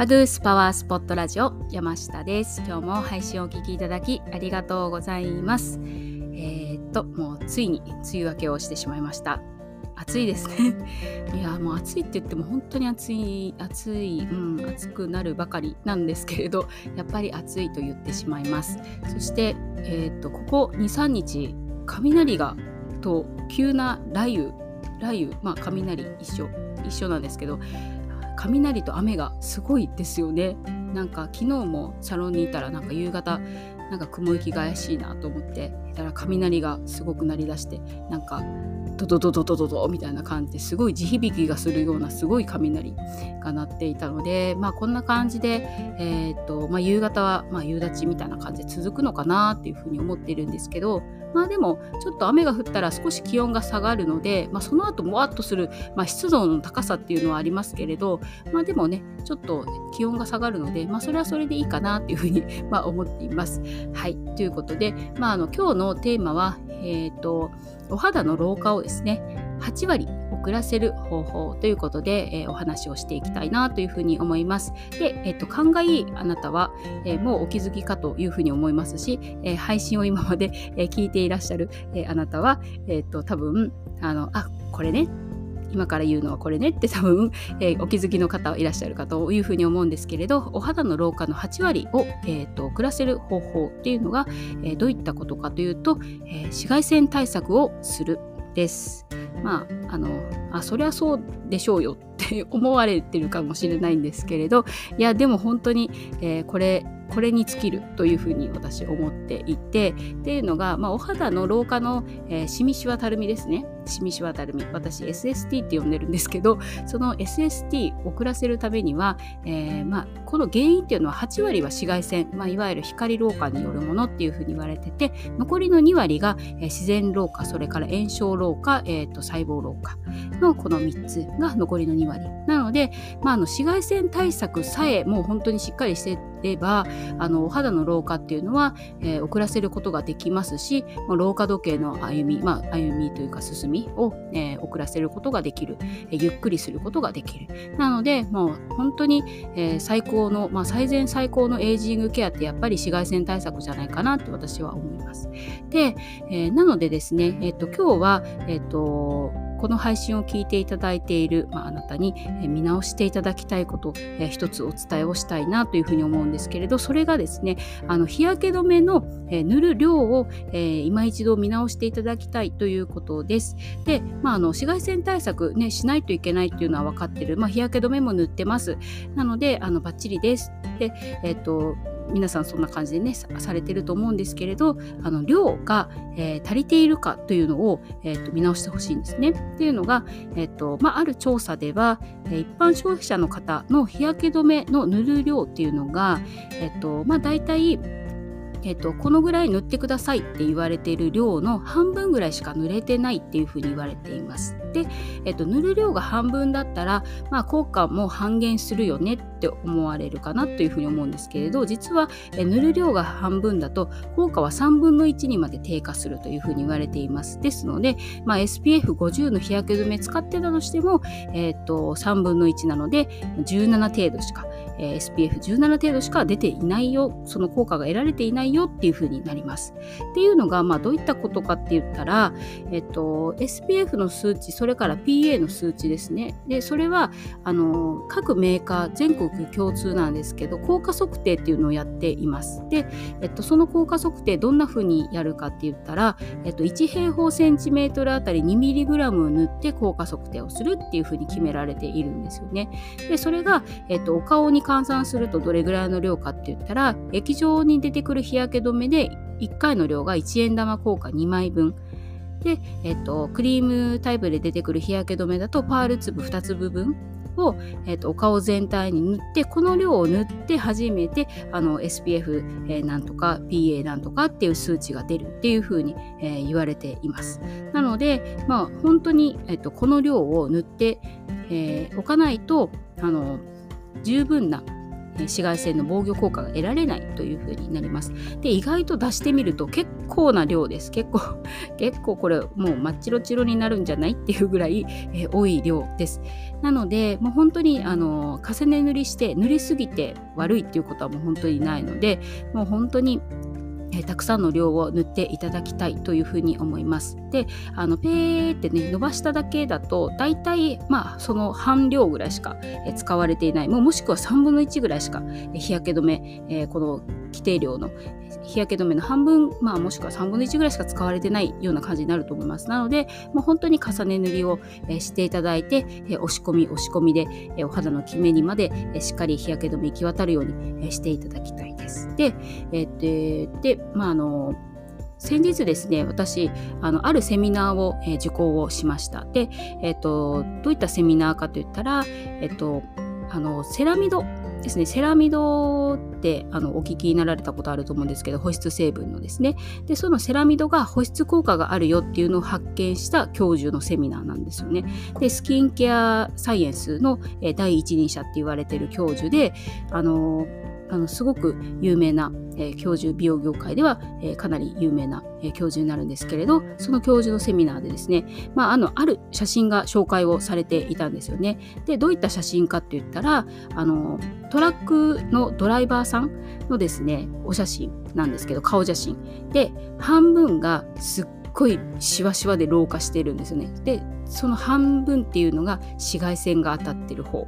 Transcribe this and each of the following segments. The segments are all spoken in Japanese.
バドゥースパワースポットラジオ山下です。今日も配信をお聞きいただきありがとうございます。えー、っともうついに梅雨明けをしてしまいました。暑いですね。いやもう暑いって言っても本当に暑い暑い、うん、暑くなるばかりなんですけれどやっぱり暑いと言ってしまいます。そしてえー、っとここ23日雷がと急な雷雨雷雨まあ雷一緒一緒なんですけど雷と雨がすごいですよね。なんか昨日もサロンにいたらなんか夕方なんか雲行きが怪しいなと思って。たら雷がすごく鳴り出してなんかドドドドドドドみたいな感じですごい地響きがするようなすごい雷が鳴っていたのでまあこんな感じで、えーとまあ、夕方は、まあ、夕立みたいな感じで続くのかなっていうふうに思っているんですけどまあでもちょっと雨が降ったら少し気温が下がるので、まあ、その後もわっとする、まあ、湿度の高さっていうのはありますけれど、まあ、でもねちょっと気温が下がるので、まあ、それはそれでいいかなっていうふうにまあ思っています。はいということで、まあ、あの今日ののテーマは、えーと、お肌の老化をですね8割遅らせる方法ということで、えー、お話をしていきたいなというふうに思います。で、えっ、ー、と、勘がいいあなたは、えー、もうお気づきかというふうに思いますし、え配信を今まで、え聞いていらっしゃる、えあなたは、えっ、と、多分、あの、あ、これね、今から言うのはこれねって多分、えー、お気づきの方いらっしゃるかというふうに思うんですけれどお肌の老化の8割を、えーと、遅らせる方法っていうのが、えー、どういったことかというと、えー、紫外線対策をするです。まあ、あの、あ、そりゃそうでしょうよって思われてるかもしれないんですけれど、いや、でも本当に、えー、これ、これに尽きるというふうに私思っていてっていうのが、まあ、お肌の老化の、えー、シミシワたるみですね。シミシワたるみ。私 SST って呼んでるんですけどその SST 遅らせるためには、えー、まあ、この原因っていうのは8割は紫外線、まあ、いわゆる光老化によるものっていうふうに言われてて残りの2割が、えー、自然老化それから炎症老化、えーと、細胞老化のこの3つが残りの2割。なので、まあ、あの紫外線対策さえもう本当にしっかりしてればあのお肌の老化っていうのは、えー、遅らせることができますし、ま、老化時計の歩み、まあ、歩みというか進みを、えー、遅らせることができる、えー、ゆっくりすることができる。なのでもう本当に、えー、最高の、まあ、最善最高のエイジングケアってやっぱり紫外線対策じゃないかなって私は思います。で、えー、なのでですね、えーと、今日は、えーとこの配信を聞いていただいている、まあ、あなたに、見直していただきたいこと、えー、一つお伝えをしたいなというふうに思うんですけれどそれがですねあの日焼け止めの、え塗る量を、えー、今一度見直していただきたいということです。で、まあ、あの紫外線対策、ね、しないといけないっていうのは分かってる、まあ、日焼け止めも塗ってます。なのであのバッチリです。で、えっ、と皆さんそんな感じでねされてると思うんですけれどあの量が、えー、足りているかというのを、えーと、見直してほしいんですね。っていうのが、えーとまあ、ある調査では、一般消費者の方の日焼け止めの塗る量っていうのが、えーとまあ、大体えっと、このぐらい塗ってくださいって言われている量の半分ぐらいしか塗れてないっていうふうに言われています。で、えっと、塗る量が半分だったら、まあ、効果も半減するよねっって思われるかなというふうに思うんですけれど実は塗る量が半分だと効果は3分の1にまで低下するというふうに言われています。ですので、まあ、SPF50 の日焼け止め使ってたとしても、えっと3分の1なので17程度しかえー、SPF17 程度しか出ていないよその効果が得られていないよっていう風になります。っていうのが、まあ、どういったことかって言ったら、えっと、SPF の数値それから PA の数値ですねでそれはあの各メーカー全国共通なんですけど効果測定っていうのをやっています。で、えっと、その効果測定どんな風にやるかって言ったら、えっと、1平方センチメートルあたり 2mg を塗って効果測定をするっていう風に決められているんですよね。でそれが、えっと、お顔に換算するとどれぐらいの量かって言ったら液状に出てくる日焼け止めで1回の量が1円玉硬貨2枚分で、えっと、クリームタイプで出てくる日焼け止めだとパール粒2粒分を、えーと、お顔全体に塗ってこの量を塗って初めてあの SPF、えー、なんとか PA なんとかっていう数値が出るっていうふうに、えー、言われています。なのでまあ本当に、えっと、この量を塗って、えー、おかないとあの十分な紫外線の防御効果が得られないというふうになります。で意外と出してみると結構な量です。結構 結構これもう真っ白白になるんじゃないっていうぐらい、えー、多い量です。なのでもう本当にあの重ね塗りして塗りすぎて悪いっていうことはもう本当にないのでもう本当にえたくさんの量を塗っていただきたいというふうに思います。で、あのペーってね伸ばしただけだと大体まあその半量ぐらいしか、え使われていないもうもしくは3分の1ぐらいしか、え日焼け止め、えー、この規定量の日焼け止めの半分、まあ、もしくは3分の1ぐらいしか使われてないような感じになると思います。なので、もう本当に重ね塗りを、していただいて、押し込み押し込みで、お肌のキメにまで、しっかり日焼け止め行き渡るように、していただきたいです。で、えー、で、まああの先日ですね、私、あのあるセミナーを、え、受講をしました。で、え、ー、と、どういったセミナーかといったら、えっ、ー、と、あのセラミドですねセラミドってあのお聞きになられたことあると思うんですけど保湿成分のですね。でそのセラミドが保湿効果があるよっていうのを発見した教授のセミナーなんですよね。でスキンケアサイエンスの、え第一人者って言われてる教授であのあのすごく有名な、え、教授美容業界では、え、かなり有名な、え、教授になるんですけれどその教授のセミナーでですね、まあ、あのある写真が紹介をされていたんですよね。でどういった写真かって言ったらあのトラックのドライバーさんのですねお写真なんですけど顔写真で半分がすっごいシワシワで老化してるんですよね。でその半分っていうのが紫外線が当たってる方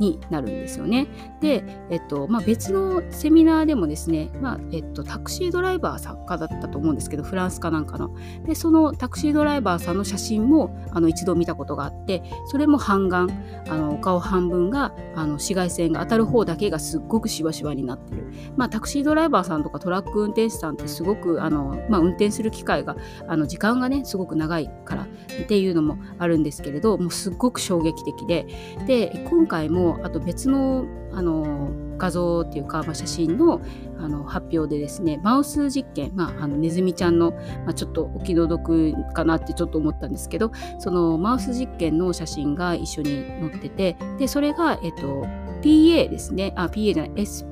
になるんですよね。で、えっとまあ、別のセミナーでもですね、まあえっと、タクシードライバー作家だったと思うんですけどフランスかなんかの。でそのタクシードライバーさんの写真もあの一度見たことがあってそれも半眼あのお顔半分があの紫外線が当たる方だけがすっごくしわしわになってる。まあ、タクシードライバーさんとかトラック運転手さんってすごくあの、まあ、運転する機会があの時間がねすごく長いからっていうのもあるんですけれどもうすっごく衝撃的でで今回もあと別のあの画像っていうか、まあ、写真のあの発表でですねマウス実験、まあ、あのネズミちゃんの、まあ、ちょっとお気の毒かなってちょっと思ったんですけどそのマウス実験の写真が一緒に載っててでそれが、えっと、PA ですね。あ PA じゃない S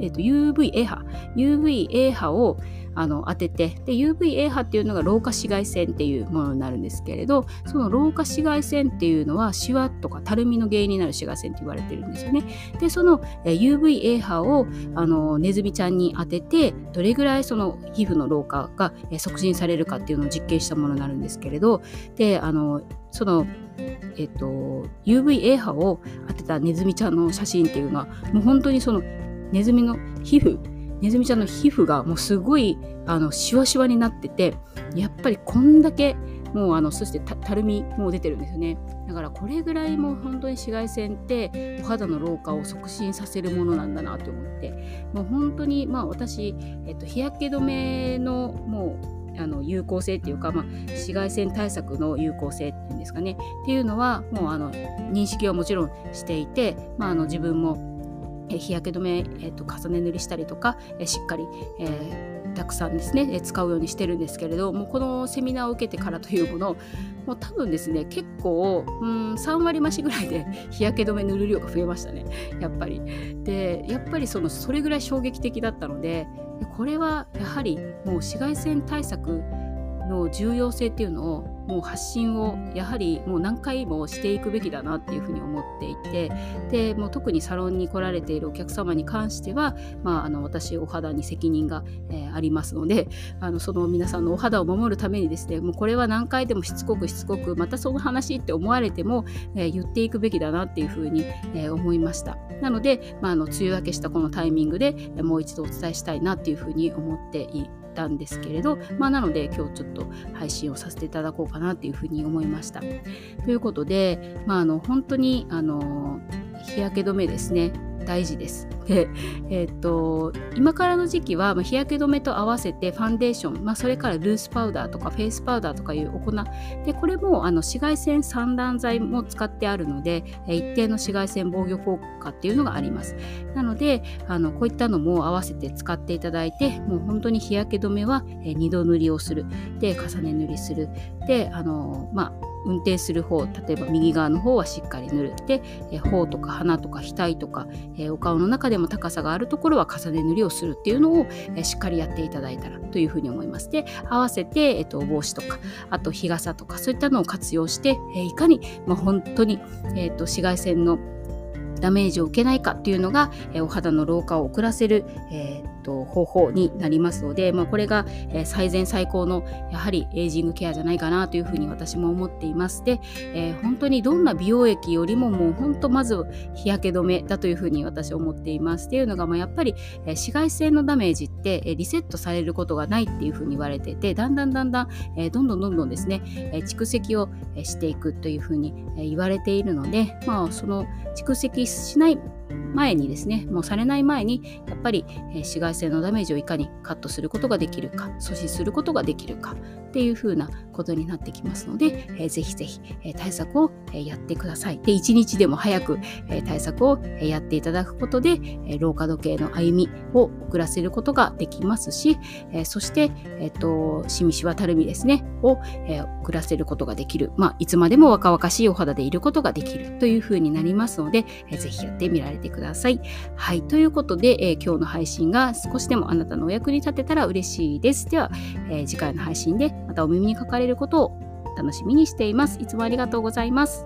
えっと、UVA 波。UVA 波をあの当ててで UVA 波っていうのが老化紫外線っていうものになるんですけれどその老化紫外線っていうのはシワとかたるみの原因になる紫外線って言われてるんですよね。でその UVA 波をあのネズミちゃんに当ててどれぐらいその皮膚の老化が促進されるかっていうのを実験したものになるんですけれどであのそのえっと、UVA 波を当てたネズミちゃんの写真っていうのはもう本当にそのネズミの皮膚ネズミちゃんの皮膚がもうすごいあのシワシワになっててやっぱりこんだけもうあのそしてたるみも出てるんですよね。だからこれぐらいもう本当に紫外線ってお肌の老化を促進させるものなんだなと思って。もう本当にまあ私、えっと、日焼け止めのもうあの有効性っていうか、まあ、紫外線対策の有効性っていうんですかね。っていうのはもうあの認識はもちろんしていて、まあ、あの自分も日焼け止め、えーと、重ね塗りしたりとか、えしっかり、えー、たくさんですね、え使うようにしてるんですけれどもこのセミナーを受けてからというものもう多分ですね結構うん3割増しぐらいで日焼け止め塗る量が増えましたねやっぱり。でやっぱりそのそれぐらい衝撃的だったのでこれはやはりもう紫外線対策の重要性っていうのをもう発信をやはりもう何回もしていくべきだなっていうふうに思っていてでもう特にサロンに来られているお客様に関しては、まあ、あの私お肌に責任が、えー、ありますのであのその皆さんのお肌を守るためにですねもうこれは何回でもしつこくしつこくまたその話って思われても、えー、言っていくべきだなっていうふうに、えー、思いました。なので、まあ、あの梅雨明けしたこのタイミングでもう一度お伝えしたいなっていうふうに思っていたんですけれど、まあ、なので今日ちょっと配信をさせていただこうかなっていうふうに思いました。ということで、まあ、あの本当にあの日焼け止めですね大事です。で、えー、っと今からの時期は、まあ、日焼け止めと合わせてファンデーション、まあ、それからルースパウダーとかフェイスパウダーとかいうお粉。でこれもあの紫外線散乱剤も使ってあるので一定の紫外線防御効果っていうのがあります。なのであのこういったのも合わせて使っていただいてもう本当に日焼け止めは2度塗りをする。で重ね塗りする。であのまあ運転する方例えば右側の方はしっかり塗るで、頬とか鼻とか額とか、お顔の中でも高さがあるところは重ね塗りをするっていうのを、しっかりやっていただいたらというふうに思います。で合わせて、えっと、帽子とかあと日傘とかそういったのを活用して、いかに、まあ、本当に、えっと、紫外線のダメージを受けないかっていうのが、お肌の老化を遅らせる、えーと、方法になりますので、まあ、これが、最善最高のやはりエイジングケアじゃないかなというふうに私も思っています。で、えー、本当にどんな美容液よりももう本当まず日焼け止めだというふうに私は思っています。っていうのが、まあ、やっぱり、紫外線のダメージって、リセットされることがないっていうふうに言われててだんだんだんだん、えどんどんどんどんですね、蓄積をしていくというふうに言われているので、まあ、その蓄積しない前にですねもうされない前にやっぱり、紫外線のダメージをいかにカットすることができるか阻止することができるかっていう風なことになってきますので、ぜひぜひ、対策を、やってください。で一日でも早く、対策を、やっていただくことで、老化時計の歩みを遅らせることができますし、そして、えーと、しみしわたるみですねを、遅らせることができる、まあ、いつまでも若々しいお肌でいることができるという風になりますので、ぜひやってみられれてください。はい。ということで、えー、今日の配信が少しでもあなたのお役に立てたら嬉しいです。では、えー、次回の配信でまたお耳にかかれることを楽しみにしています。いつもありがとうございます。